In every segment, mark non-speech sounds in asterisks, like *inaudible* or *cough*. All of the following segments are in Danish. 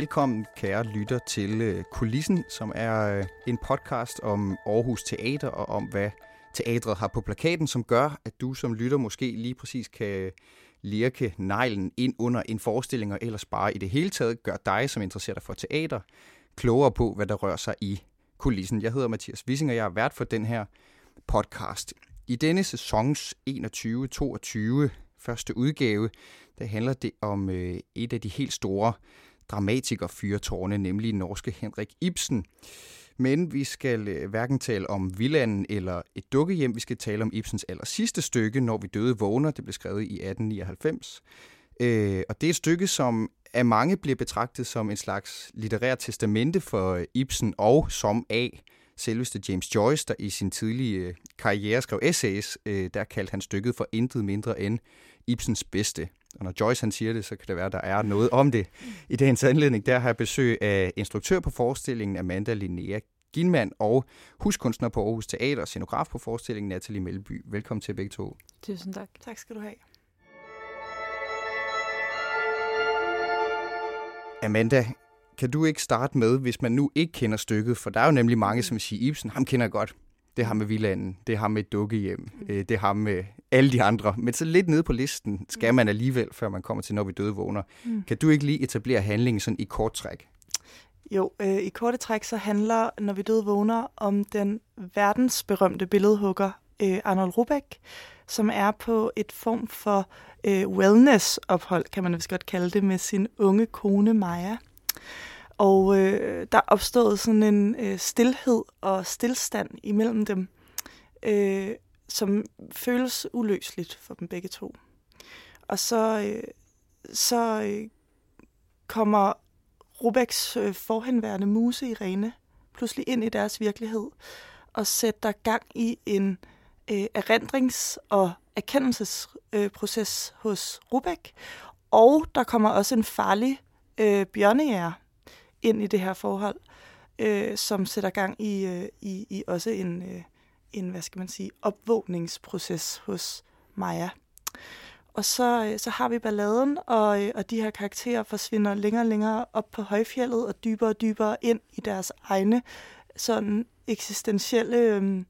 Velkommen, kære lytter, til øh, Kulissen, som er øh, en podcast om Aarhus Teater og om, hvad teatret har på plakaten, som gør, at du som lytter måske lige præcis kan lirke neglen ind under en forestilling, og ellers bare i det hele taget gør dig, som interesserer dig for teater, klogere på, hvad der rører sig i kulissen. Jeg hedder Mathias Wissing, og jeg er vært for den her podcast. I denne sæsons 21-22 første udgave, der handler det om øh, et af de helt store dramatiker fyrtårne, nemlig norske Henrik Ibsen. Men vi skal øh, hverken tale om Villanden eller et dukkehjem. Vi skal tale om Ibsens aller sidste stykke, Når vi døde vågner. Det blev skrevet i 1899. Øh, og det er et stykke, som af mange bliver betragtet som en slags litterær testamente for øh, Ibsen og som af selveste James Joyce, der i sin tidlige øh, karriere skrev essays, der kaldte han stykket for intet mindre end Ibsens bedste. Og når Joyce han siger det, så kan det være, at der er noget om det. I dagens anledning, der har jeg besøg af instruktør på forestillingen, Amanda Linnea Ginman, og huskunstner på Aarhus Teater og scenograf på forestillingen, Nathalie Melby. Velkommen til begge to. Tusind tak. Tak skal du have. Amanda, kan du ikke starte med, hvis man nu ikke kender stykket, for der er jo nemlig mange, som siger, Ibsen, ham kender jeg godt. Det har med Villanden, det har med Dukkehjem, mm. det har med alle de andre. Men så lidt nede på listen skal man alligevel, før man kommer til Når vi døde vågner. Mm. Kan du ikke lige etablere handlingen sådan i kort træk? Jo, øh, i korte træk så handler Når vi døde vågner om den verdensberømte billedhugger øh, Arnold Rubeck, som er på et form for øh, wellness-ophold, kan man vist godt kalde det, med sin unge kone Maja. Og øh, der opstod sådan en øh, stillhed og stillstand imellem dem, øh, som føles uløseligt for dem begge to. Og så, øh, så øh, kommer Rubeks øh, forhenværende muse Irene pludselig ind i deres virkelighed og sætter gang i en øh, erindrings- og erkendelsesproces øh, hos Rubek. Og der kommer også en farlig øh, bjørnejæger ind i det her forhold, øh, som sætter gang i, øh, i, i også en, øh, en, hvad skal man sige, opvågningsproces hos Maja. Og så, øh, så har vi balladen, og, øh, og de her karakterer forsvinder længere og længere op på højfjellet og dybere og dybere ind i deres egne sådan eksistentielle øh,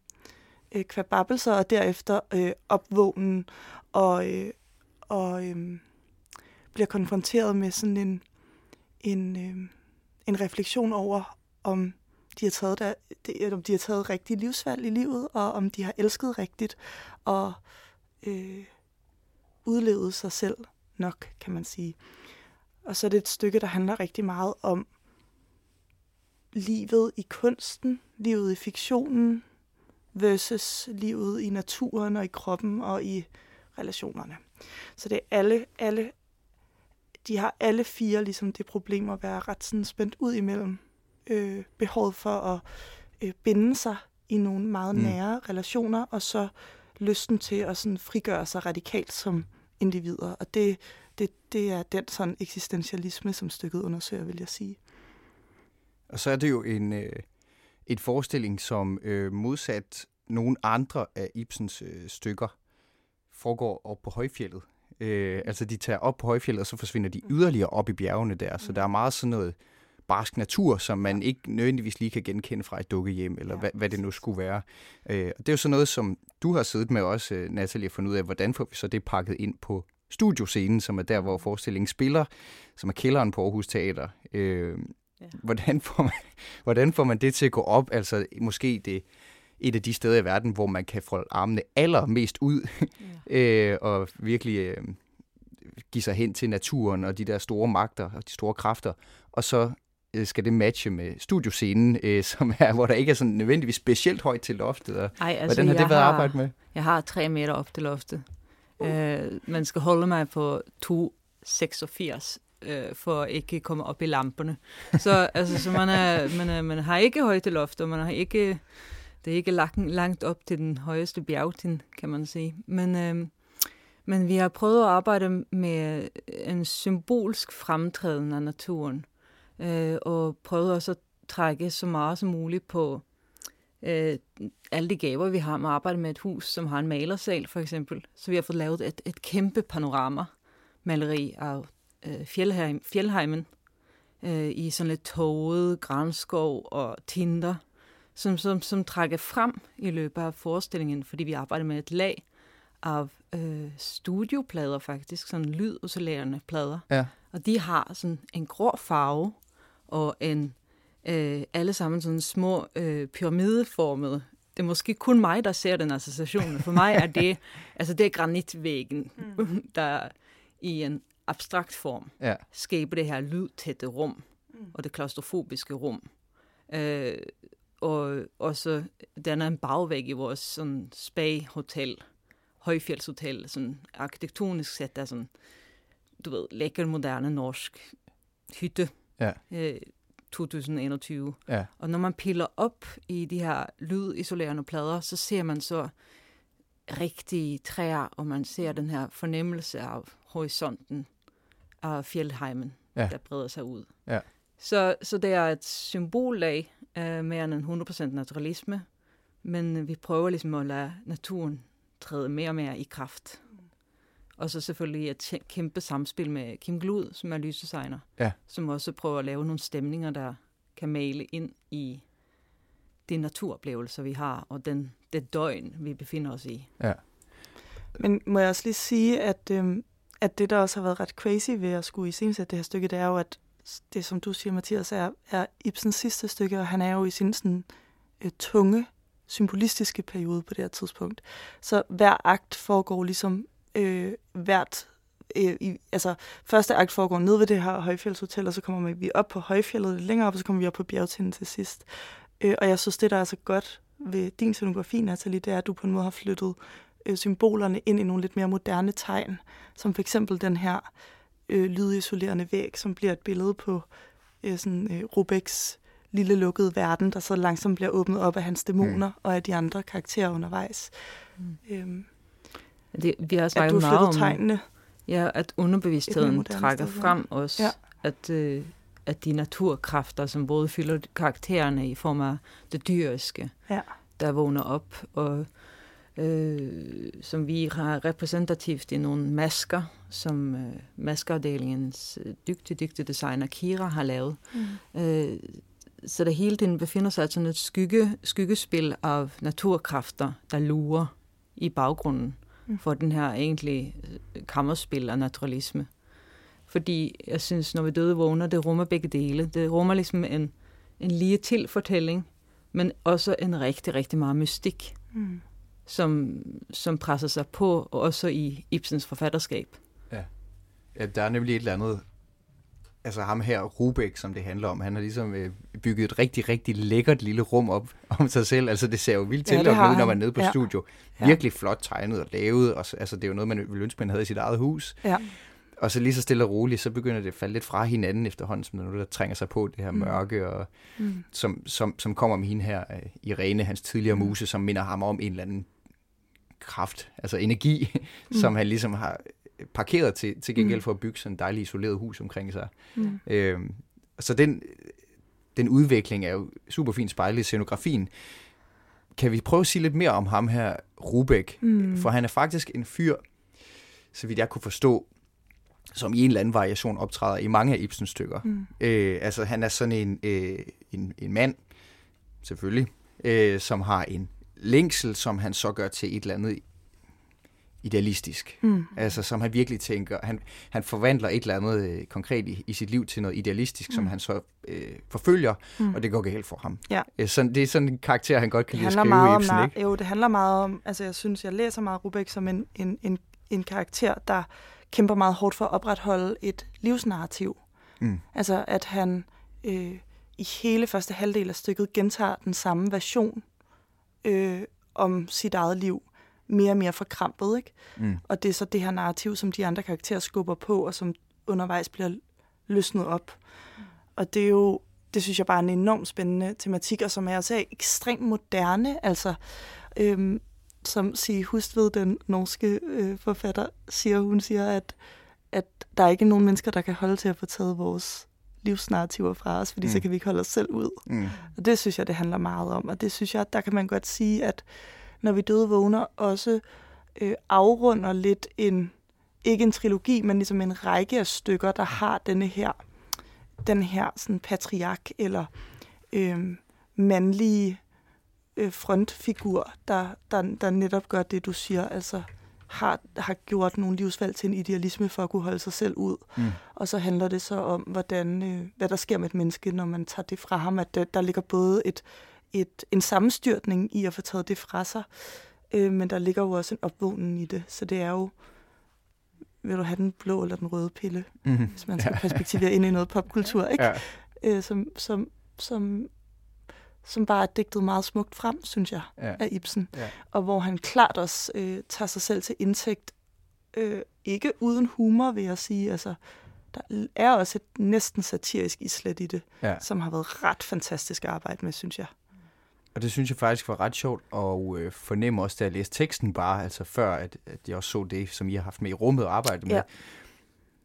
øh, kvababelser, og derefter øh, opvågnen og, øh, og øh, bliver konfronteret med sådan en, en, øh, en refleksion over, om de har taget, der, om de har taget rigtige livsvalg i livet, og om de har elsket rigtigt, og øh, udlevet sig selv nok, kan man sige. Og så er det et stykke, der handler rigtig meget om livet i kunsten, livet i fiktionen, versus livet i naturen og i kroppen og i relationerne. Så det er alle, alle de har alle fire ligesom det problem at være ret sådan spændt ud imellem øh, behovet for at øh, binde sig i nogle meget mm. nære relationer, og så lysten til at sådan frigøre sig radikalt som individer. Og det, det, det er den sådan eksistentialisme, som stykket undersøger, vil jeg sige. Og så er det jo en, øh, en forestilling, som øh, modsat nogle andre af Ibsens øh, stykker foregår op på højfjellet. Øh, altså de tager op på højfjellet, og så forsvinder de yderligere op i bjergene der. Så der er meget sådan noget barsk natur, som man ikke nødvendigvis lige kan genkende fra et dukkehjem, eller ja. hvad, hvad det nu skulle være. Øh, og det er jo så noget, som du har siddet med også, øh, Natalie, at finde ud af, hvordan får vi så det pakket ind på studioscenen, som er der, hvor forestillingen spiller, som er kælderen på Aarhus Teater. Øh, ja. hvordan, får man, *laughs* hvordan får man det til at gå op? Altså måske det et af de steder i verden, hvor man kan folde armene allermest ud ja. *laughs* øh, og virkelig øh, give sig hen til naturen og de der store magter og de store kræfter. Og så øh, skal det matche med studioscenen, øh, som er, hvor der ikke er sådan nødvendigvis specielt højt til loftet. Og Ej, altså, hvordan har det været at arbejde med? Jeg har tre meter op til loftet. Uh. Øh, man skal holde mig på 2,86 øh, for at ikke komme op i lamperne. Så, altså, så man, er, man, er, man har ikke højt til loftet, og man har ikke det er ikke langt, langt op til den højeste bjergtind, kan man sige. Men, øh, men vi har prøvet at arbejde med en symbolsk fremtræden af naturen, øh, og prøvet også at trække så meget som muligt på øh, alle de gaver, vi har med at arbejde med et hus, som har en malersal for eksempel. Så vi har fået lavet et, et kæmpe panorama maleri af øh, Fjellheim, Fjellheimen øh, i sådan lidt tåget grænskov og tinder, som, som, som trækker frem i løbet af forestillingen, fordi vi arbejder med et lag af øh, studioplader faktisk, sådan lydisolerende plader. Ja. Og de har sådan en grå farve og en øh, alle sammen sådan små øh, pyramideformede. Det er måske kun mig, der ser den association, for mig er det, *laughs* altså det er granitvæggen, mm. *laughs* der i en abstrakt form Ja. skaber det her lydtætte rum, mm. og det klaustrofobiske rum. Øh, og også, den er en bagvæg i vores sådan spa-hotel, højfjeldshotel, sådan arkitektonisk set er sådan, du ved, lækker moderne norsk hytte. Ja. Øh, 2021. Ja. Og når man piller op i de her lydisolerende plader, så ser man så rigtige træer, og man ser den her fornemmelse af horisonten af fjeldheimen, Ja. der breder sig ud. Ja. Så, så det er et symbollag uh, mere end en 100% naturalisme, men øh, vi prøver ligesom at lade naturen træde mere og mere i kraft. Og så selvfølgelig et kæmpe samspil med Kim Glud, som er lysdesigner, Ja. som også prøver at lave nogle stemninger, der kan male ind i de naturoplevelser, vi har, og den, det døgn, vi befinder os i. Ja. Men må jeg også lige sige, at, øhm, at det, der også har været ret crazy ved at skulle iscenesætte det her stykke, det er jo, at det, som du siger, Mathias, er, er Ibsens sidste stykke, og han er jo i sin sådan, øh, tunge, symbolistiske periode på det her tidspunkt. Så hver akt foregår ligesom øh, hvert... Øh, i, altså, første akt foregår ned ved det her højfjeldshotel, og så kommer vi op på højfjellet lidt længere op, og så kommer vi op på bjergtinden til sidst. Øh, og jeg synes, det, der er så godt ved din scenografi, Nathalie, det er, at du på en måde har flyttet øh, symbolerne ind i nogle lidt mere moderne tegn, som for eksempel den her øh, lydisolerende væg, som bliver et billede på øh, sådan, øh, Rubeks lille lukkede verden, der så langsomt bliver åbnet op af hans dæmoner mm. og af de andre karakterer undervejs. Mm. Øhm, Det, vi har snakket meget om, tegnene. ja, at underbevidstheden trækker sted, frem også, Ja. at, øh, at de naturkræfter, som både fylder karaktererne i form af det dyriske, Ja. der vågner op, og øh, som vi har repræsentativt i nogle masker, som øh, maskeafdelingens øh, dygtige, dygtige designer Kira har lavet. Mm. Øh, så det hele tiden befinder sig sådan et skygge, skyggespil af naturkræfter, der lurer i baggrunden Mm. for den her egentlig øh, kammerspil af naturalisme. Fordi jeg synes, når vi døde vågner, det rummer begge dele. Det rummer ligesom en, en lige til fortælling, men også en rigtig, rigtig meget mystik, Mm. Som, som presser sig på, og også i Ibsens forfatterskab. Ja, der er nemlig et eller andet, altså ham her, Rubek, som det handler om, han har ligesom øh, bygget et rigtig, rigtig lækkert lille rum op *laughs* om sig selv. Altså det ser jo vildt Ja, til ja, ud, når man er nede på Ja. studio. Ja. Virkelig flot tegnet og lavet, og så, altså det er jo noget, man ville ønske, man havde i sit eget hus. Ja. Og så lige så stille og roligt, så begynder det at falde lidt fra hinanden efterhånden, som noget, der trænger sig på, det her Mm. mørke, og Mm. som, som, som kommer med hende her, øh, Irene, hans tidligere Mm. muse, som minder ham om en eller anden kraft, altså energi, *laughs* Mm. som han ligesom har parkeret til, til gengæld Mm. for at bygge sådan et dejligt isoleret hus omkring sig. Mm. Øhm, så den, den udvikling er jo super fint spejlet i scenografien. Kan vi prøve at sige lidt mere om ham her, Rubek? Mm. For han er faktisk en fyr, så vidt jeg kunne forstå, som i en eller anden variation optræder i mange af Ibsens stykker. Mm. Øh, altså han er sådan en, øh, en, en mand, selvfølgelig, øh, som har en længsel, som han så gør til et eller andet idealistisk. Mm. Altså som han virkelig tænker, han, han forvandler et eller andet øh, konkret i, i sit liv til noget idealistisk, mm. som han så øh, forfølger, Mm. og det går galt for ham. Ja. Øh, sådan, det er sådan en karakter, han godt kan lide at skrive meget om, Ibsen, nar- ikke? jo, det handler meget om, altså jeg synes, jeg læser meget Rubik som en, en, en, en karakter, der kæmper meget hårdt for at opretholde et livsnarrativ. Mm. Altså at han øh, i hele første halvdel af stykket gentager den samme version øh, om sit eget liv, mere og mere forkrampet, ikke? Mm. Og det er så det her narrativ, som de andre karakterer skubber på, og som undervejs bliver løsnet op. Og det er jo, det synes jeg bare er en enormt spændende tematik, og som er også ekstremt moderne. Altså, øhm, som Sige Hustved, den norske øh, forfatter, siger, hun siger, at, at der er ikke nogen mennesker, der kan holde til at få taget vores livsnarrativer fra os, fordi mm. så kan vi ikke holde os selv ud. Mm. Og det synes jeg, det handler meget om. Og det synes jeg, der kan man godt sige, at når vi døde vågner, også øh, afrunder lidt en, ikke en trilogi, men ligesom en række af stykker, der har denne her den her sådan patriark eller øh, mandlige øh, frontfigur, der, der, der netop gør det, du siger, altså har, har gjort nogle livsvalg til en idealisme for at kunne holde sig selv ud. Mm. Og så handler det så om, hvordan, øh, hvad der sker med et menneske, når man tager det fra ham. At der, der ligger både et, et, en sammenstyrtning i at få taget det fra sig, øh, men der ligger jo også en opvågning i det. Så det er jo, vil du have den blå eller den røde pille, mm. hvis man skal ja. perspektivere ind i noget popkultur, *laughs* ikke? Ja. Øh, som, som, som som bare er digtet meget smukt frem, synes jeg, ja. af Ibsen. Ja. Og hvor han klart også øh, tager sig selv til indtægt. Øh, ikke uden humor, vil jeg sige. Altså, der er også et næsten satirisk islet i det, ja. som har været ret fantastisk at arbejde med, synes jeg. Og det synes jeg faktisk var ret sjovt at øh, fornemme også, da jeg læste teksten bare, altså før, at, at jeg også så det, som I har haft med i rummet og arbejdet med. Ja.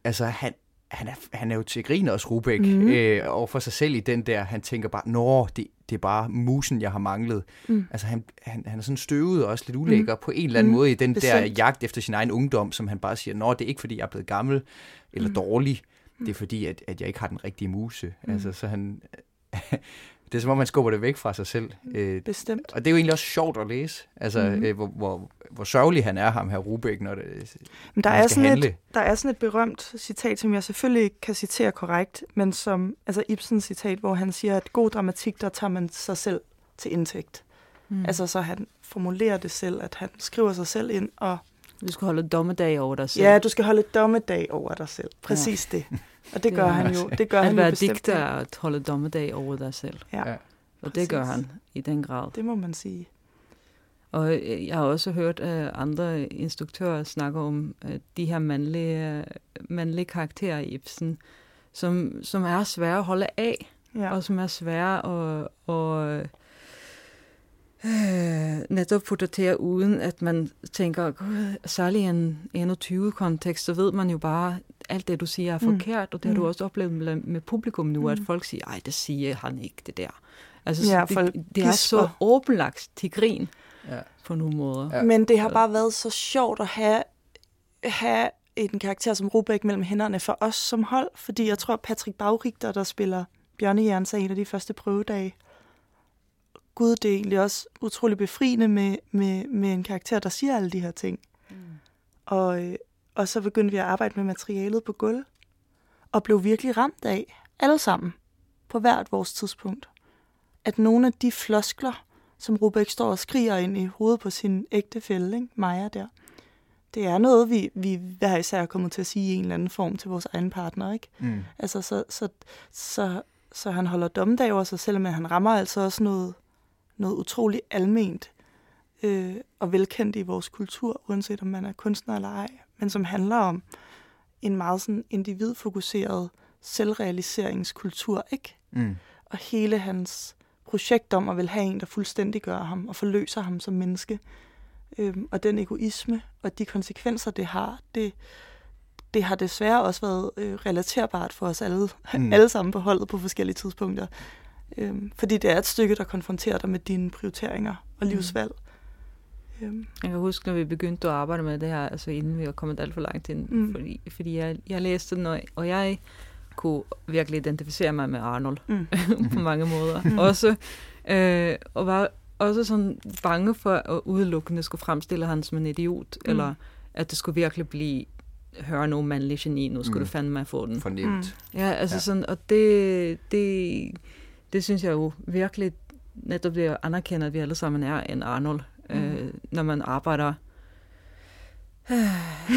Altså, han, han, er, han er jo til grin også, Rubik, mm. øh, over for sig selv i den der, han tænker bare, nå, det, det er bare musen, jeg har manglet. Mm. Altså, han, han, han er sådan støvet og også lidt ulækker mm. på en eller anden mm. måde i den Bestemt. der jagt efter sin egen ungdom, som han bare siger, nå, det er ikke, fordi jeg er blevet gammel eller mm. dårlig, det er fordi, at, at jeg ikke har den rigtige muse. Mm. Altså, så han... det er som om, man skubber det væk fra sig selv. Øh, Bestemt. Og det er jo egentlig også sjovt at læse, altså, mm. øh, hvor, hvor, hvor sørgelig han er, ham her Rubik, når det men der er sådan handle. Et, der er sådan et berømt citat, som jeg selvfølgelig ikke kan citere korrekt, men som altså Ibsens citat, hvor han siger, at god dramatik, der tager man sig selv til indtægt. Mm. Altså, så han formulerer det selv, at han skriver sig selv ind og du skal holde dommedag over dig selv. Ja, du skal holde dommedag over dig selv. Præcis ja. det. *laughs* Og det gør han jo. Det gør at han være digter er at holde dommedag over dig selv. Ja. ja. Og det gør han i den grad. Det må man sige. Og øh, jeg har også hørt at andre instruktører snakke om at de her mandlige, mandlige karakterer i Ibsen, som, som er svære at holde af, ja. og som er svære at, at øh, netop portrættere, uden at man tænker, særlig i en 21-kontekst, så ved man jo bare, alt det, du siger, er mm. forkert, og det har du mm. også oplevet med, med publikum nu, mm. at folk siger, ej, det siger han ikke, det der. Altså, ja, det, det er så åbenlagt til grin ja. på nogle måder. Ja. Men det har bare været så sjovt at have, have en karakter som Rubæk mellem hænderne for os som hold, fordi jeg tror, Patrick Baurigter, der spiller Bjørnejern, en af de første prøvedage, gud, det er egentlig også utrolig befriende med, med, med en karakter, der siger alle de her ting. Mm. Og, øh, og så begyndte vi at arbejde med materialet på gulv, og blev virkelig ramt af, alle sammen, på hvert vores tidspunkt, at nogle af de floskler, som Rubik står og skriger ind i hovedet på sin ægtefælle, ikke? Maja der, det er noget, vi, vi hver især er kommet til at sige i en eller anden form til vores egen partner, ikke? Mm. Altså, så, så, så, så han holder dommedag over sig selv, men han rammer altså også noget, noget utroligt alment øh, og velkendt i vores kultur, uanset om man er kunstner eller ej, men som handler om en meget sådan individfokuseret selvrealiseringskultur, ikke? Mm. Og hele hans projekt om at vil have en, der fuldstændig gør ham og forløser ham som menneske. Øhm, og den egoisme og de konsekvenser, det har, det, det har desværre også været øh, relaterbart for os alle, mm. alle sammen på holdet på forskellige tidspunkter. Øhm, fordi det er et stykke, der konfronterer dig med dine prioriteringer og mm. livsvalg. Mm. Øhm. Jeg kan huske, når vi begyndte at arbejde med det her, altså inden vi var kommet alt for langt ind, mm. fordi, fordi jeg, jeg læste den, og, og jeg kunne virkelig identificere mig med Arnold mm. *laughs* på mange måder. Mm. Også, øh, og var også sådan bange for at udelukkende skulle fremstille ham som en idiot, mm. eller at det skulle virkelig blive høre nogen mandlig geni, nu skulle mm. du fandme få den. Fornemt. Mm. Ja, altså ja. sådan, og det, det, det synes jeg jo virkelig netop det at anerkende, at vi alle sammen er en Arnold, mm. øh, når man arbejder øh,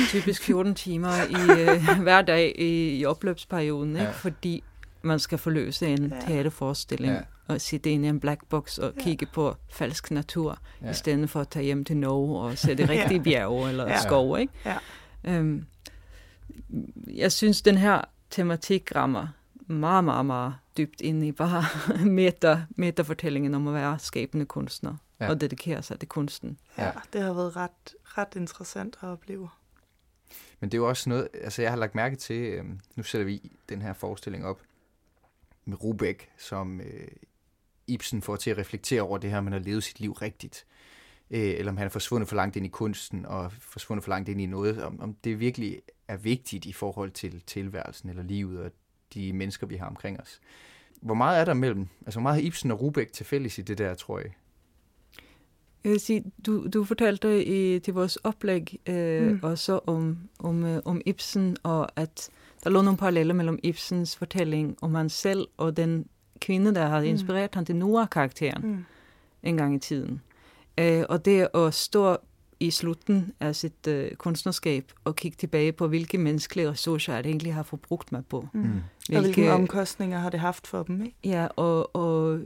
typisk 14 timer i øh, *laughs* hver dag i, i opløbsperioden, ikke? Ja. fordi man skal forløse en ja. teaterforestilling ja. og sidde inde i en black box og ja. kigge på falsk natur, ja. i stedet for at tage hjem til Norge og se det *laughs* rigtige ja. bjerg eller ja. skov. Ikke? Ja. Øhm, jeg synes, den her tematik rammer meget, meget, meget dybt ind i bare *laughs* meta, metafortællingen om at være skabende kunstner ja. og dedikere sig til kunsten. Ja, det har været ret, ret interessant at opleve. Men det er jo også noget, altså jeg har lagt mærke til, øh, nu sætter vi den her forestilling op med Rubek, som øh, Ibsen får til at reflektere over det her, man har levet sit liv rigtigt. Øh, eller om han er forsvundet for langt ind i kunsten, og forsvundet for langt ind i noget, om, om det virkelig er vigtigt i forhold til tilværelsen eller livet, og de mennesker, vi har omkring os. Hvor meget er der mellem? Altså, hvor meget har Ibsen og Rubæk til fælles i det der, tror jeg? Jeg vil sige, du, du fortalte i, til vores oplæg øh, mm. også om, om, øh, om Ibsen, og at der lå nogle paralleller mellem Ibsens fortælling om han selv og den kvinde, der havde mm. inspireret mm. ham til Nora-karakteren mm. en gang i tiden. Øh, og det at stå i slutten af sit øh, kunstnerskab og kigge tilbage på, hvilke menneskelige ressourcer jeg egentlig har forbrugt mig på. Mm. Hvilke, og hvilke omkostninger har det haft for dem, ikke? Ja, og, og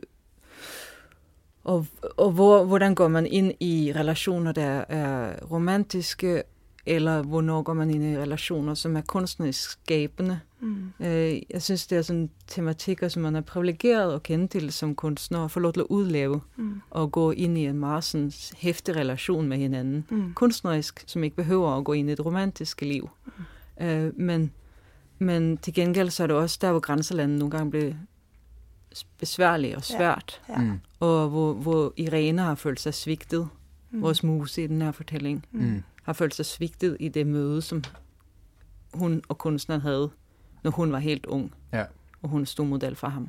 og, og hvor, hvordan går man ind i relationer, der er romantiske, eller hvornår går man ind i relationer, som er kunstnerisk skabende. Mm. Øh, jeg synes, det er sådan tematikker, som man er privilegeret at kende til som kunstner, og få lov til at udleve, mm. og gå ind i en meget sådan hæftig relation med hinanden. Mm. Kunstnerisk, som ikke behøver at gå ind i et romantisk liv. Mm. Øh, men, men til gengæld så er det også der, hvor grænselandet nogle gange bliver besværligt og svært, ja. Ja. Mm. og hvor, hvor Irene har følt sig svigtet, mm. vores muse i den her fortælling, mm. Har følt sig svigtet i det møde, som hun og kunstneren havde, når hun var helt ung, ja. og hun stod model for ham.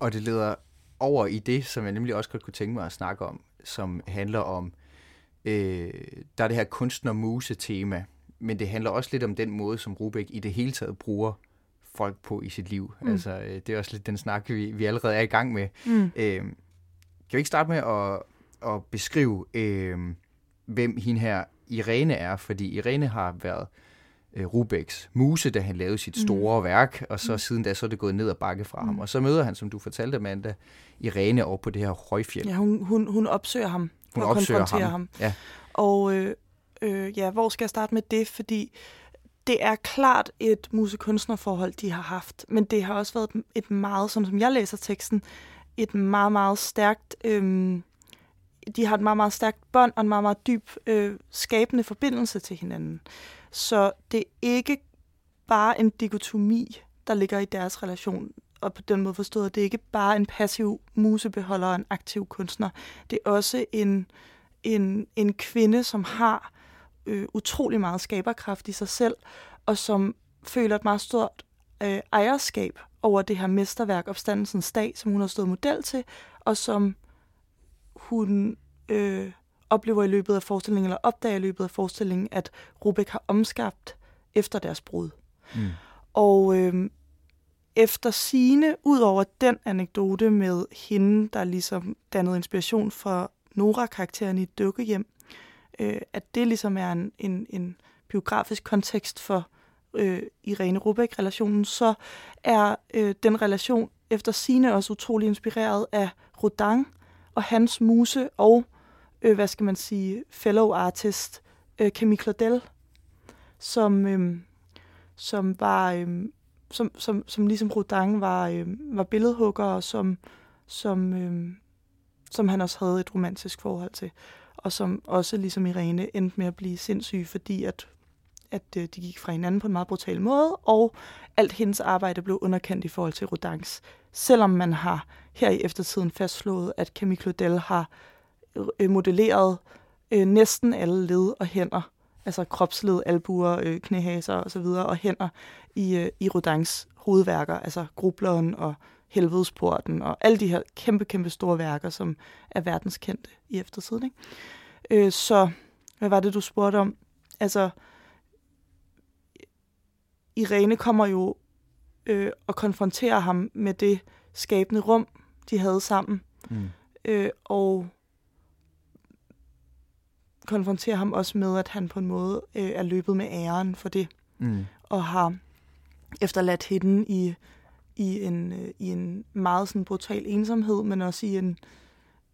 Og det leder over i det, som jeg nemlig også godt kunne tænke mig at snakke om, som handler om, øh, der er det her kunstner-muse-tema, men det handler også lidt om den måde, som Rubik i det hele taget bruger folk på i sit liv. Mm. Altså, øh, det er også lidt den snak, vi, vi allerede er i gang med. Mm. Øh, kan vi ikke starte med at, at beskrive, øh, hvem hende her Irene er? Fordi Irene har været øh, Rubeks muse, da han lavede sit mm. store mm. værk, og så mm. siden da så er det gået ned og bakke fra mm. ham. Og så møder han, som du fortalte, Amanda, Irene over på det her højfjeld. Ja, hun, hun, hun opsøger ham. Hun opsøger ham. ham. Ja. Og øh, øh, ja, hvor skal jeg starte med det? Fordi det er klart et musekunstnerforhold, de har haft, men det har også været et meget, som, som jeg læser teksten, et meget, meget stærkt, øh, de har et meget, meget stærkt bånd og en meget, meget dyb øh, skabende forbindelse til hinanden. Så det er ikke bare en dikotomi, der ligger i deres relation, og på den måde forstået, at det er ikke bare en passiv musebeholder og en aktiv kunstner. Det er også en, en, en kvinde, som har øh, utrolig meget skaberkraft i sig selv, og som føler et meget stort øh, ejerskab over det her mesterværk, Opstandelsens Dag, som hun har stået model til, og som hun øh, oplever i løbet af forestillingen, eller opdager i løbet af forestillingen, at Rubik har omskabt efter deres brud. Mm. Og øh, efter sine, ud over den anekdote med hende, der ligesom dannede inspiration for Nora-karakteren i Dukkehjem, øh, at det ligesom er en, en, en biografisk kontekst for øh, Irene Rubæk-relationen, så er øh, den relation efter sine også utrolig inspireret af Rodin og hans muse og, øh, hvad skal man sige, fellow artist øh, Camille Claudel, som, øh, som var... Øh, som, som, som ligesom Rodin var, øh, var billedhugger, og som, som, øh, som han også havde et romantisk forhold til og som også ligesom Irene endte med at blive sindssyg, fordi at, at øh, de gik fra hinanden på en meget brutal måde, og alt hendes arbejde blev underkendt i forhold til Rodans. Selvom man har her i eftertiden fastslået, at Camille Claudel har øh, modelleret øh, næsten alle led og hænder, altså kropsled, albuer, øh, knæhaser osv., og, og hænder i, øh, i Rodans hovedværker, altså grubleren og Helvedesporten og alle de her kæmpe, kæmpe store værker, som er verdenskendte i eftertiden. Ikke? Øh, så hvad var det, du spurgte om? Altså, Irene kommer jo øh, og konfronterer ham med det skabende rum, de havde sammen. Mm. Øh, og konfronterer ham også med, at han på en måde øh, er løbet med æren for det, mm. og har efterladt hende i i en, øh, i en meget sådan brutal ensomhed, men også i en,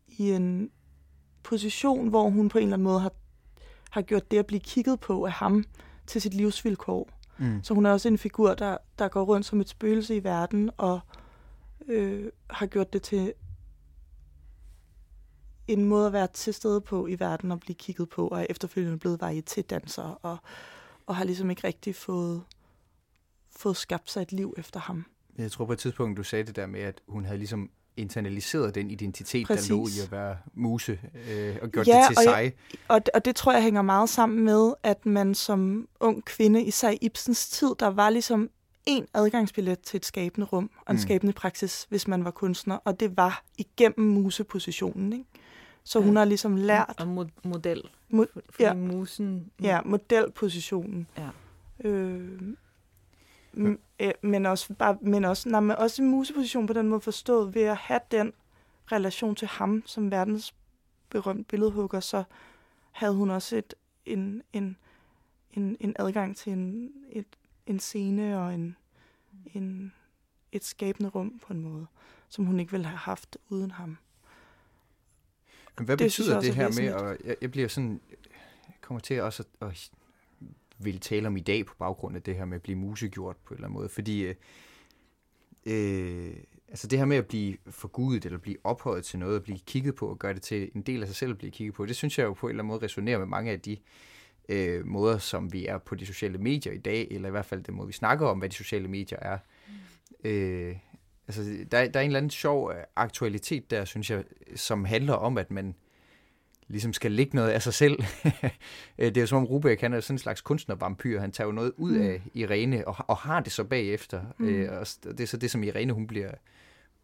i en position, hvor hun på en eller anden måde har, har gjort det at blive kigget på af ham til sit livsvilkår. Mm. Så hun er også en figur, der, der går rundt som et spøgelse i verden, og øh, har gjort det til en måde at være til stede på i verden og blive kigget på, og er efterfølgende blevet vejet til danser, og, og har ligesom ikke rigtig fået, fået skabt sig et liv efter ham jeg tror på et tidspunkt, du sagde det der med, at hun havde ligesom internaliseret den identitet, Præcis. der lå i at være muse, øh, og gjort ja, det til og sig. Jeg, og, og det tror jeg hænger meget sammen med, at man som ung kvinde, især i Ibsens tid, der var ligesom en adgangsbillet til et skabende rum og en mm. skabende praksis, hvis man var kunstner, og det var igennem musepositionen. Ikke? Så hun har ligesom lært... Og mod- model. Mod, Fordi ja, musen... ja, modelpositionen. Ja. Øh, m- øh, men også, bare, men også, nej, men også en museposition på den måde forstået ved at have den relation til ham som verdens berømt billedhugger, så havde hun også et, en, en, en, en adgang til en, et, en scene og en, en, et skabende rum på en måde, som hun ikke ville have haft uden ham. Men hvad Det betyder det er her med, at jeg, jeg bliver sådan, jeg kommer til også at, at vil tale om i dag på baggrund af det her med at blive musegjort på en eller anden måde, fordi øh, øh, altså det her med at blive forgudet eller blive ophøjet til noget, at blive kigget på og gøre det til en del af sig selv at blive kigget på, det synes jeg jo på en eller anden måde resonerer med mange af de øh, måder, som vi er på de sociale medier i dag, eller i hvert fald den måde, vi snakker om, hvad de sociale medier er. Øh, altså, der, der er en eller anden sjov øh, aktualitet der, synes jeg, som handler om, at man ligesom skal lægge noget af sig selv. *laughs* Øh, det er jo som om Rubik, han er sådan en slags kunstnervampyr. Han tager jo noget ud af Irene, og, og har det så bagefter. Mm. Øh, og det er så det, som Irene, hun bliver,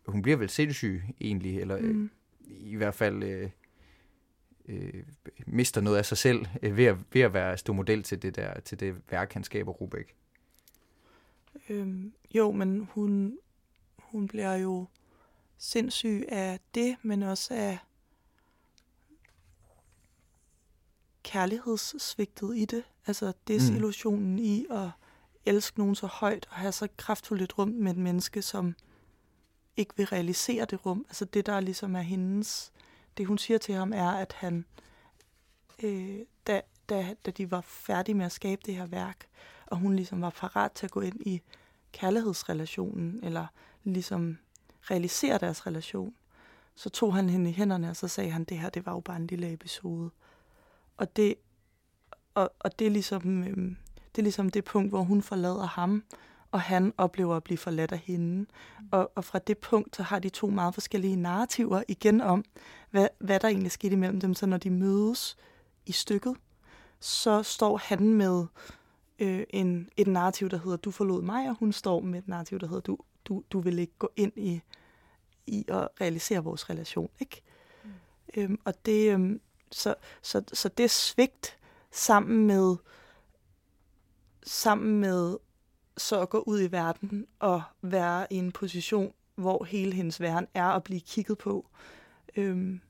hun bliver vel sindssyg egentlig, eller mm. Mm. i hvert fald øh, øh, mister noget af sig selv øh, ved, at, ved at være stå model til det, der, til det værk, han skaber, Rubik. Øhm, jo, men hun, hun bliver jo sindssyg af det, men også af kærlighedssvigtet i det. Altså desillusionen mm. i at elske nogen så højt og have så kraftfuldt et rum med et menneske, som ikke vil realisere det rum. Altså det, der ligesom er hendes... Det, hun siger til ham, er, at han, øh, da, da, da de var færdige med at skabe det her værk, og hun ligesom var parat til at gå ind i kærlighedsrelationen, eller ligesom realisere deres relation, så tog han hende i hænderne, og så sagde han, det her, det var jo bare en lille episode. Og det, og, og det, er ligesom, øhm, det er ligesom det punkt, hvor hun forlader ham, og han oplever at blive forladt af hende. Og, og fra det punkt, så har de to meget forskellige narrativer igen om, hvad, hvad der egentlig skete imellem dem. Så når de mødes i stykket, så står han med øh, en, et narrativ, der hedder, du forlod mig, og hun står med et narrativ, der hedder, du, du, du vil ikke gå ind i, i at realisere vores relation. Ikke? Mm. Øhm, og det, øhm, så, så, så det svigt sammen med sammen med så at gå ud i verden og være i en position, hvor hele hendes verden er at blive kigget på, øhm,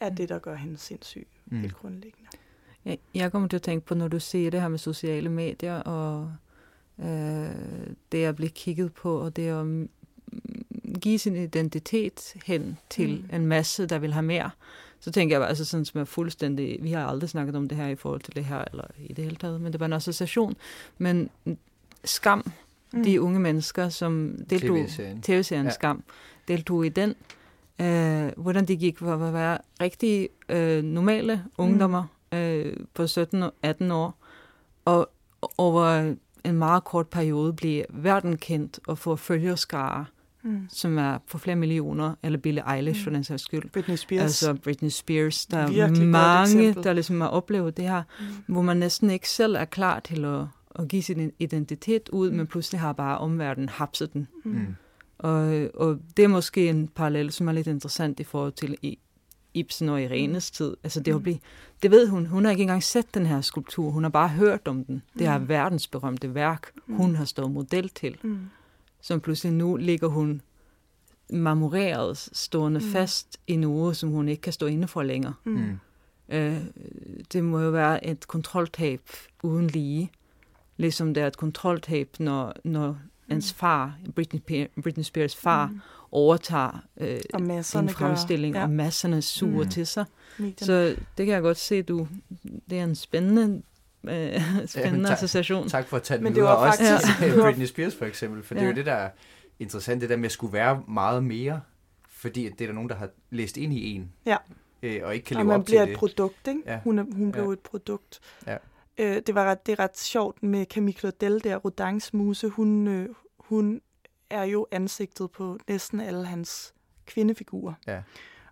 er det, der gør hende sindssyg, mm. helt grundlæggende. Jeg, jeg kommer til at tænke på, når du siger det her med sociale medier, og øh, det at blive kigget på, og det at mm, give sin identitet hen til Mm. mm. en masse, der vil have mere, så tænker jeg bare, altså sådan som er fuldstændig, vi har aldrig snakket om det her i forhold til det her, eller i det hele taget, men det var en association. Men skam, mm. de unge mennesker, som deltog, TV-serien. tv-serien Ja. Skam, deltog i den, øh, hvordan de gik for at være rigtig øh, normale ungdommer øh, på 17-18 år, og over en meget kort periode blive verdenkendt og få følgerskare, Mm. som er på flere millioner, eller Billie Eilish Mm. for den sags skyld. Britney Spears. Altså Britney Spears. Der Virkelig er mange, der ligesom har oplevet det her, mm. hvor man næsten ikke selv er klar til at, at give sin identitet ud, Mm. men pludselig har bare omverdenen hapset den. Mm. Mm. Og, og det er måske en parallel, som er lidt interessant i forhold til i Ibsen og Irenes tid. Altså det, Mm. mm. blive, det ved hun. Hun har ikke engang set den her skulptur. Hun har bare hørt om den. Det her Mm. verdensberømte værk, Mm. hun har stået model til. Mm. Som pludselig nu ligger hun marmoreret, stående Mm. mm. fast i noget, som hun ikke kan stå inde for længere. Mm. Mm. Øh, det må jo være et kontroltab uden lige. Ligesom det er et kontroltab, når, når ens far, Britney, Britney Spears far, Mm. overtager øh, masserne fremstilling, gør, og masserne suger Mm. til sig. medierne. Så det kan jeg godt se, du. Det er en spændende, øh, spændende tak. association. Tak for at tage den Men det var Også faktisk- *laughs* til det var- Britney Spears for eksempel, for det er jo Ja. det, der er interessant, det der med at skulle være meget mere, fordi at det er der nogen, der har læst ind i en, Ja. øh, og ikke kan og leve man op bliver til et det. produkt, ikke? Ja. Hun, er, hun blev Ja. et produkt. Ja. Øh, det, var ret, det er ret sjovt med Camille Claudel der, Rodins muse. Hun, øh, hun er jo ansigtet på næsten alle hans kvindefigurer. Ja.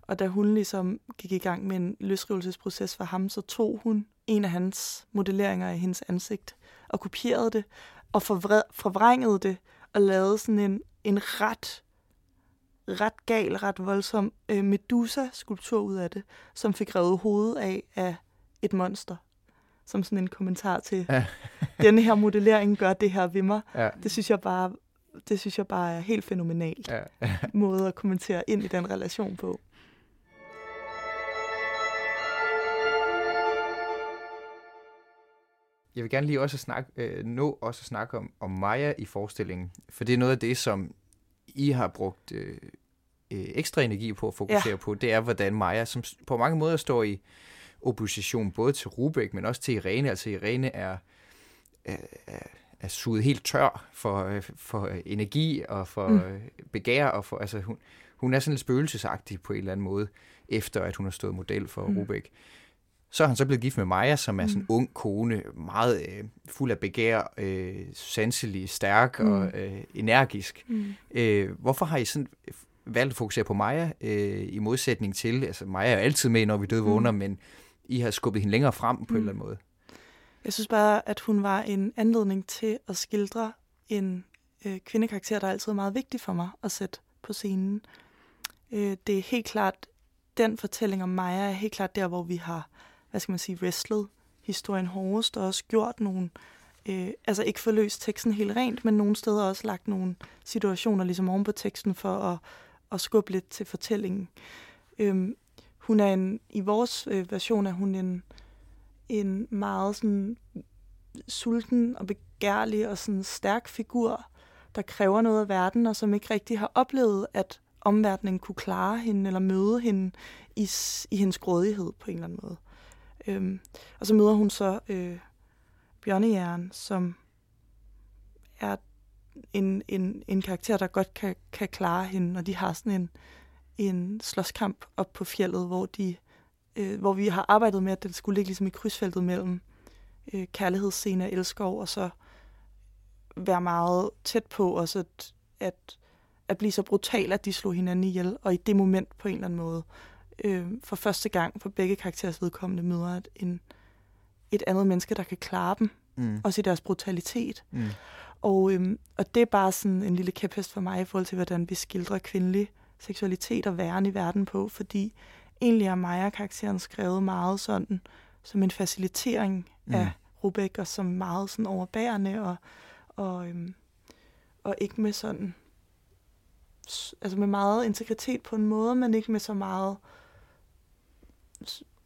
Og da hun ligesom gik i gang med en løsrivelsesproces for ham, så tog hun en af hans modelleringer af hendes ansigt og kopierede det og forvrængede det og lavede sådan en, en ret ret gal, ret voldsom øh, Medusa-skulptur ud af det, som fik revet hovedet af af et monster. Som sådan en kommentar til, ja. *laughs* denne her modellering gør det her ved mig. Ja. Det synes jeg bare det synes jeg bare er helt fænomenalt ja. måde at kommentere ind i den relation på. Jeg vil gerne lige også snakke, øh, nå også at snakke om, om Maja i forestillingen, for det er noget af det, som I har brugt øh, øh, ekstra energi på at fokusere ja. på, det er, hvordan Maja, som på mange måder står i opposition både til Rubik, men også til Irene. Altså Irene er, er, er suget helt tør for, for energi og for mm. begær. Og for, altså hun, hun er sådan lidt spøgelsesagtig på en eller anden måde, efter at hun har stået model for mm. Rubik. Så er han så blevet gift med Maja, som er sådan en mm. ung kone, meget øh, fuld af begær, øh, sanselig, stærk mm. og øh, energisk. Mm. Øh, hvorfor har I sådan valgt at fokusere på Maja, øh, i modsætning til, altså Maja er jo altid med, når vi døde vågner, mm. men I har skubbet hende længere frem på mm. en eller anden måde. Jeg synes bare, at hun var en anledning til at skildre en øh, kvindekarakter, der er altid meget vigtig for mig at sætte på scenen. Øh, det er helt klart, den fortælling om Maja er helt klart der, hvor vi har, hvad skal man sige, wrestlet historien hårdest, og også gjort nogle, øh, altså ikke forløst teksten helt rent, men nogle steder også lagt nogle situationer ligesom oven på teksten for at, at skubbe lidt til fortællingen. Øhm, hun er en, i vores øh, version er hun en, en meget sådan sulten og begærlig og sådan stærk figur, der kræver noget af verden, og som ikke rigtig har oplevet, at omverdenen kunne klare hende eller møde hende i, i hendes grådighed på en eller anden måde. Øhm, og så møder hun så øh, Bjørnejern, som er en, en, en karakter, der godt kan, kan klare hende, og de har sådan en, en slåskamp op på fjellet, hvor de øh, hvor vi har arbejdet med, at den skulle ligge ligesom i krydsfeltet mellem øh, kærlighedsscene og elskov, og så være meget tæt på også at, at, at blive så brutal, at de slog hinanden ihjel, og i det moment på en eller anden måde, øh, for første gang for begge karakterers vedkommende møder et, en, et andet menneske, der kan klare dem, mm. også i deres brutalitet. Mm. Og, øhm, og det er bare sådan en lille kæphest for mig i forhold til, hvordan vi skildrer kvindelig seksualitet og væren i verden på, fordi egentlig er Maja-karakteren skrevet meget sådan, som en facilitering mm. af Rubek, og som meget sådan overbærende, og, og, øhm, og ikke med sådan, altså med meget integritet på en måde, men ikke med så meget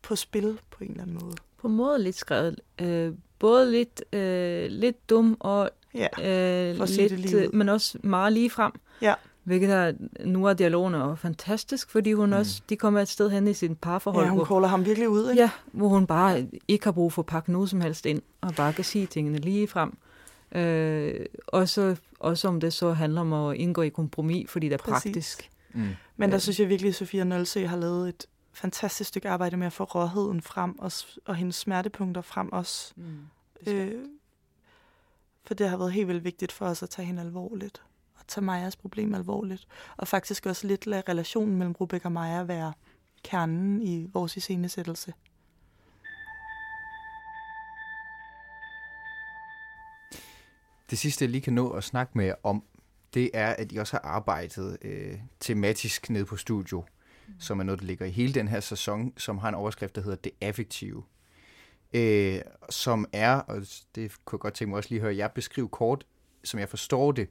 på spil på en eller anden måde. På en måde lidt skrevet. Øh, både lidt, øh, lidt dum og ja, øh, lidt, men også meget lige frem. Ja. Hvilket er, nu er dialogen er fantastisk, fordi hun mm. også, de kommer et sted hen i sin parforhold. Ja, hun hvor, ham virkelig ud, ikke? Ja, hvor hun bare ikke har brug for at pakke noget som helst ind, og bare kan sige tingene lige frem. Øh, også, også om det så handler om at indgå i kompromis, fordi det er Præcis. praktisk. Mm. Men der synes jeg virkelig, at Sofia Nølse har lavet et fantastisk stykke arbejde med at få råheden frem, og, og hendes smertepunkter frem også. Mm. Øh, for det har været helt vildt vigtigt for os at tage hende alvorligt tage Majas problem alvorligt, og faktisk også lidt lade relationen mellem Rubik og Maja være kernen i vores iscenesættelse. Det sidste, jeg lige kan nå at snakke med jer om, det er, at I også har arbejdet øh, tematisk ned på studio som er noget, der ligger i hele den her sæson, som har en overskrift, der hedder Det Affektive. Øh, som er, og det kunne jeg godt tænke mig også lige at høre jer beskrive kort, som jeg forstår det,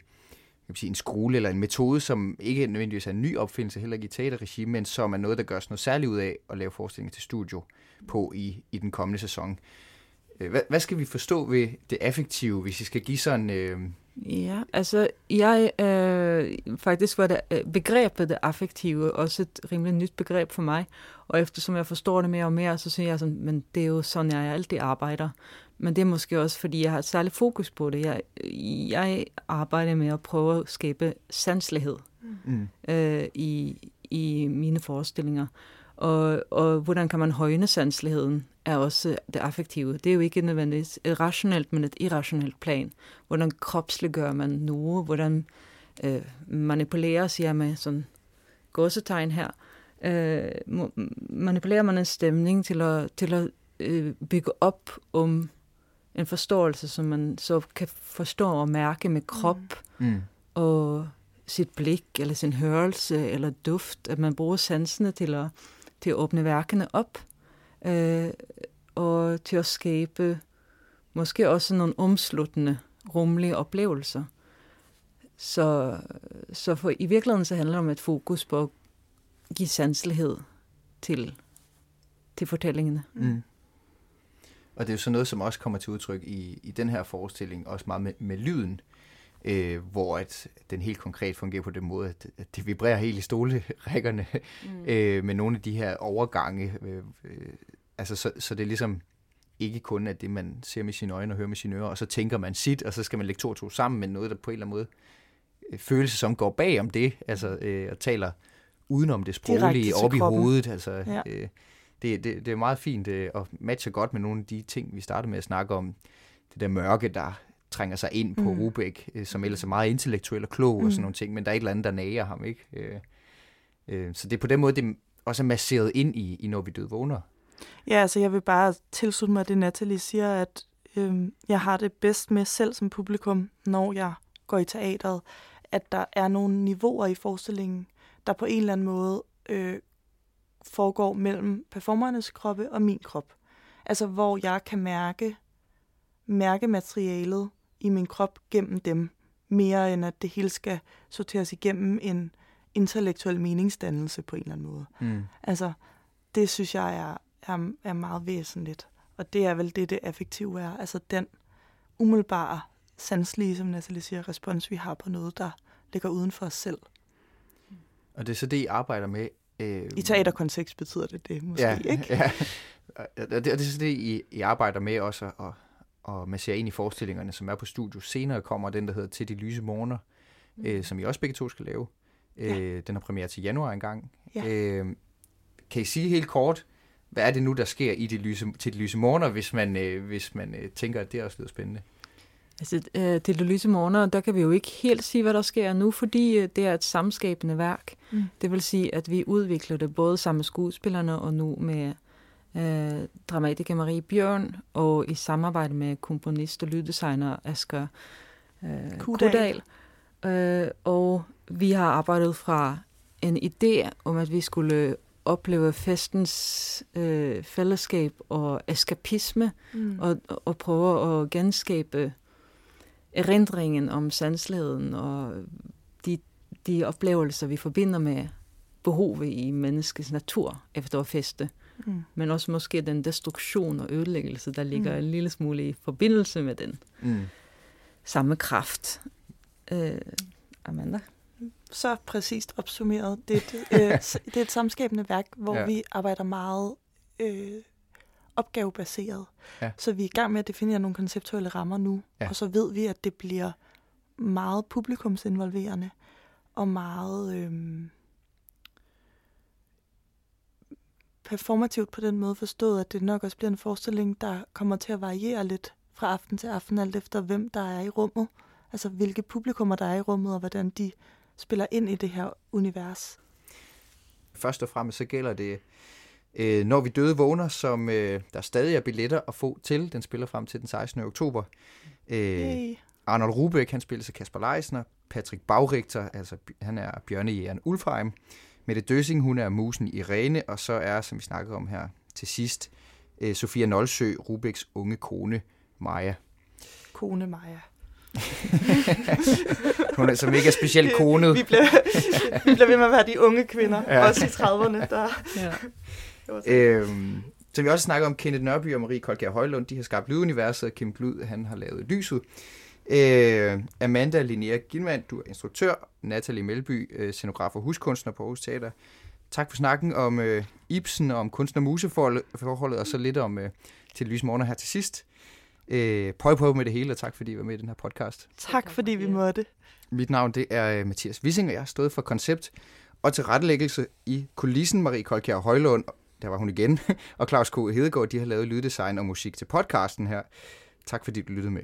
kan sige, en skrue eller en metode, som ikke nødvendigvis er en ny opfindelse, heller ikke i teaterregime, men som er noget, der gør noget særligt ud af at lave forestillinger til studio på i, i den kommende sæson. Øh, hvad, hvad skal vi forstå ved det affektive, hvis I skal give sådan... Øh... Ja, altså jeg øh, faktisk var det øh, begrebet det affektive også et rimelig nyt begreb for mig, og eftersom jeg forstår det mere og mere, så synes jeg sådan, men det er jo sådan, jeg altid arbejder. Men det er måske også, fordi jeg har et særligt fokus på det. Jeg, jeg arbejder med at prøve at skabe sanselighed mm. øh, i, i mine forestillinger. Og, og hvordan kan man højne sanseligheden, er også det affektive. Det er jo ikke nødvendigvis et rationelt, men et irrationelt plan. Hvordan kropsliggør man noget? Hvordan øh, manipulere, siger jeg med sådan gåsetegn her, øh, manipulerer man en stemning til at, til at øh, bygge op om en forståelse, som man så kan forstå og mærke med krop mm. mm. og sit blik, eller sin hørelse, eller duft, at man bruger sansene til at, til at åbne værkerne op, øh, og til at skabe måske også nogle omsluttende, rumlige oplevelser. Så, så for, i virkeligheden så handler det om et fokus på at give sanselighed til, til fortællingene. Mm. Og det er jo sådan noget, som også kommer til udtryk i, i den her forestilling, også meget med, med lyden, øh, hvor at den helt konkret fungerer på den måde, at, at det vibrerer helt i stolerækkerne mm. øh, med nogle af de her overgange. Øh, øh, altså, så, så det er ligesom ikke kun at det, man ser med sine øjne og hører med sine ører, og så tænker man sit, og så skal man lægge to og to sammen med noget, der på en eller anden måde øh, følelse, som går bag om det, altså øh, og taler udenom det sproglige op i hovedet. Altså, ja. øh, det, det, det er meget fint øh, og matcher godt med nogle af de ting, vi startede med at snakke om. Det der mørke, der trænger sig ind på mm. Rubik, øh, som ellers er meget intellektuel og klog mm. og sådan nogle ting, men der er et eller andet, der nager ham. ikke. Øh, øh, så det er på den måde, det også er masseret ind i, i Når vi døde vågner. Ja, altså jeg vil bare tilslutte mig det, Natalie siger, at øh, jeg har det bedst med selv som publikum, når jeg går i teateret, at der er nogle niveauer i forestillingen, der på en eller anden måde øh, foregår mellem performernes kroppe og min krop. Altså hvor jeg kan mærke, mærke materialet i min krop gennem dem, mere end at det hele skal sorteres igennem en intellektuel meningsdannelse på en eller anden måde. Mm. Altså, det synes jeg er, er, er meget væsentligt. Og det er vel det, det effektive er. Altså den umiddelbare, sanselige, som Natalie siger, respons, vi har på noget, der ligger uden for os selv. Og det er så det, I arbejder med? Øh, I teaterkontekst betyder det det måske, ja, ikke? *laughs* Ja, og det, er så det, I, I arbejder med også, og, og man ser ind i forestillingerne, som er på studio. Senere kommer den, der hedder Til de lyse morgener, mm. øh, som I også begge to skal lave. Ja. Øh, den har premiere til januar engang. Ja. Øh, kan I sige helt kort, hvad er det nu, der sker i de lyse, til de lyse morgener, hvis man, øh, hvis man øh, tænker, at det også lyder spændende? Altså, øh, til de lyse morgener, der kan vi jo ikke helt sige, hvad der sker nu, fordi øh, det er et samskabende værk. Mm. Det vil sige, at vi udvikler det både sammen med skuespillerne og nu med øh, dramatiker Marie Bjørn, og i samarbejde med komponist og lyddesigner Asger øh, Kudal. Øh, og vi har arbejdet fra en idé om, at vi skulle opleve festens øh, fællesskab og eskapisme, mm. og, og prøve at genskabe erindringen om sanseligheden og de, de oplevelser, vi forbinder med behovet i menneskets natur efter at feste. Mm. Men også måske den destruktion og ødelæggelse, der ligger mm. en lille smule i forbindelse med den mm. samme kraft. Øh, Amanda? Så præcist opsummeret. Det er et, *laughs* øh, det er et samskabende værk, hvor ja. vi arbejder meget øh, opgavebaseret. Ja. Så vi er i gang med at definere nogle konceptuelle rammer nu, ja. og så ved vi, at det bliver meget publikumsinvolverende og meget øh, performativt på den måde forstået, at det nok også bliver en forestilling, der kommer til at variere lidt fra aften til aften, alt efter hvem der er i rummet. Altså hvilke publikummer der er i rummet, og hvordan de spiller ind i det her univers. Først og fremmest så gælder det øh, Når vi døde vågner, som øh, der stadig er billetter at få til. Den spiller frem til den 16. oktober. Øh, hey. Arnold Rubæk, han spiller sig Kasper Leisner. Patrick Baurigter, altså han er bjørnejægeren Ulfheim. Mette Døsing, hun er musen Irene, og så er, som vi snakkede om her til sidst, øh, Sofia Nolsø, Rubæks unge kone, Maja. Kone Maja. *laughs* hun er som ikke er specielt konet. Vi bliver, vi bliver ved med at være de unge kvinder, ja. også i 30'erne. Der. Ja. Øhm, så vi også snakker om Kenneth Nørby og Marie Kolkjær Højlund. De har skabt Lyduniverset, og Kim Glud, han har lavet Lyset. Øh, Amanda Linnea Gilman, du er instruktør. Natalie Melby, øh, scenograf og huskunstner på Aarhus Teater. Tak for snakken om øh, Ibsen og om kunstner-museforholdet, og så lidt om øh, til Lys Morgen her til sidst. Øh, prøv på med det hele, og tak fordi I var med i den her podcast. Tak fordi vi måtte. Mit navn det er øh, Mathias Wissing, og jeg har stået for koncept og tilrettelæggelse i kulissen. Marie Kolkjær Højlund der var hun igen, *laughs* og Claus K. Hedegaard, de har lavet lyddesign og musik til podcasten her. Tak fordi du lyttede med.